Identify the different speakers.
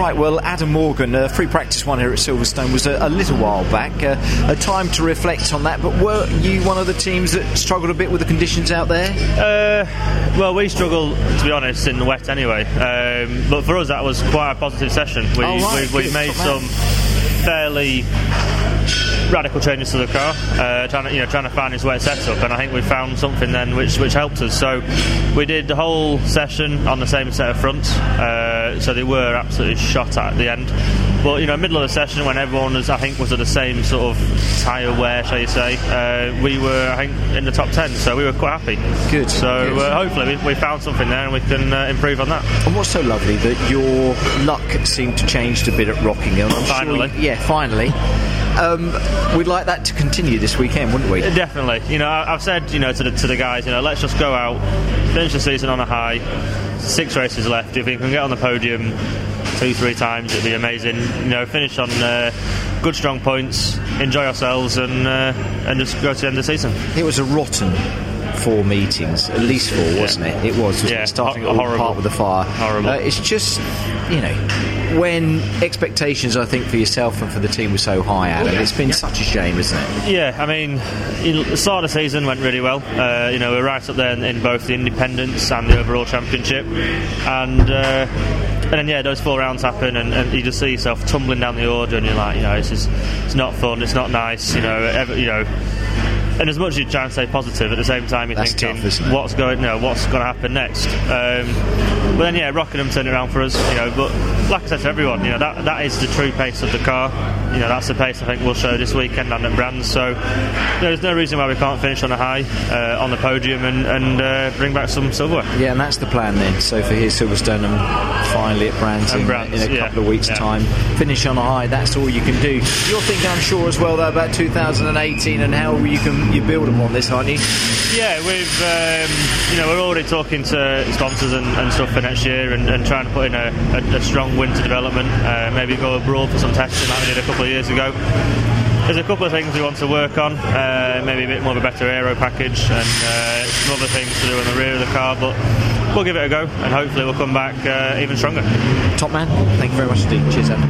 Speaker 1: Right, well, Adam Morgan, uh, free practice one here at Silverstone, was a, a little while back. Uh, a time to reflect on that, but were you one of the teams that struggled a bit with the conditions out there?
Speaker 2: Uh, well, we struggle, to be honest, in the wet anyway. Um, but for us, that was quite a positive session. We,
Speaker 1: Oh, right,
Speaker 2: we, we made some fairly radical changes to the car, uh, trying to you know trying to find its wet setup, and I think we found something then which which helped us. So we did the whole session on the same set of fronts, uh, so they were absolutely shot at the end. But you know, middle of the session when everyone was, I think, was at the same sort of tyre wear, shall you say, uh, we were, I think, in the top ten, so we were quite happy.
Speaker 1: Good,
Speaker 2: So
Speaker 1: good.
Speaker 2: uh, hopefully we, we found something there and we can uh, improve on that.
Speaker 1: And what's so lovely that your luck seemed to change a bit at Rockingham. I'm sure
Speaker 2: Finally.
Speaker 1: you- yeah, finally. Um, we'd like that to continue this weekend, wouldn't we?
Speaker 2: Definitely. You know, I've said, you know, to the, to the guys, you know, let's just go out, finish the season on a high. Six races left. If we can get on the podium two, three times, it'd be amazing. You know, finish on uh, good, strong points, enjoy ourselves, and uh, and just go to the end of the season.
Speaker 1: It was a rotten four meetings, at least four, wasn't it? It was,
Speaker 2: Yeah,
Speaker 1: it? starting
Speaker 2: ho- horrible.
Speaker 1: apart with the fire.
Speaker 2: Horrible.
Speaker 1: Uh, it's just, you know, when expectations, I think, for yourself and for the team were so high, Adam, it's been such a shame, isn't it?
Speaker 2: Yeah, I mean, the start of the season went really well. Uh, you know, we're right up there in, in both the independents and the overall championship, and uh, and then yeah, those four rounds happen, and, and you just see yourself tumbling down the order, and you're like, you know, it's just, it's not fun, it's not nice, you know, ever, you know. And as much as you try and stay positive, at the same time you're
Speaker 1: That's
Speaker 2: thinking,
Speaker 1: tough,
Speaker 2: what's going, you know, what's going to happen next? Um, but then, yeah, Rockingham turned it around for us, you know. But like I said to everyone, you know, that that is the true pace of the car. You know, that's the pace I think we'll show this weekend and at Brands. So, you know, there's no reason why we can't finish on a high uh, on the podium and, and uh, bring back some silverware.
Speaker 1: Yeah, and that's the plan then. So for here, Silverstone and finally at Brands, in,
Speaker 2: Brands,
Speaker 1: in a
Speaker 2: yeah.
Speaker 1: couple of weeks'
Speaker 2: Yeah.
Speaker 1: time. Finish on a high, that's all you can do. You're thinking, I'm sure, as well, though, about 2018 and how you can you build upon this, aren't you?
Speaker 2: Yeah, we've um, you know we're already talking to sponsors and, and stuff for next year and, and trying to put in a, a, a strong winter development. Uh, maybe go abroad for some testing like we did a couple of years ago. There's a couple of things we want to work on, uh, maybe a bit more of a better aero package and uh, some other things to do on the rear of the car, but we'll give it a go and hopefully we'll come back uh, even stronger.
Speaker 1: Top man, thank you very much indeed. Cheers, Adam.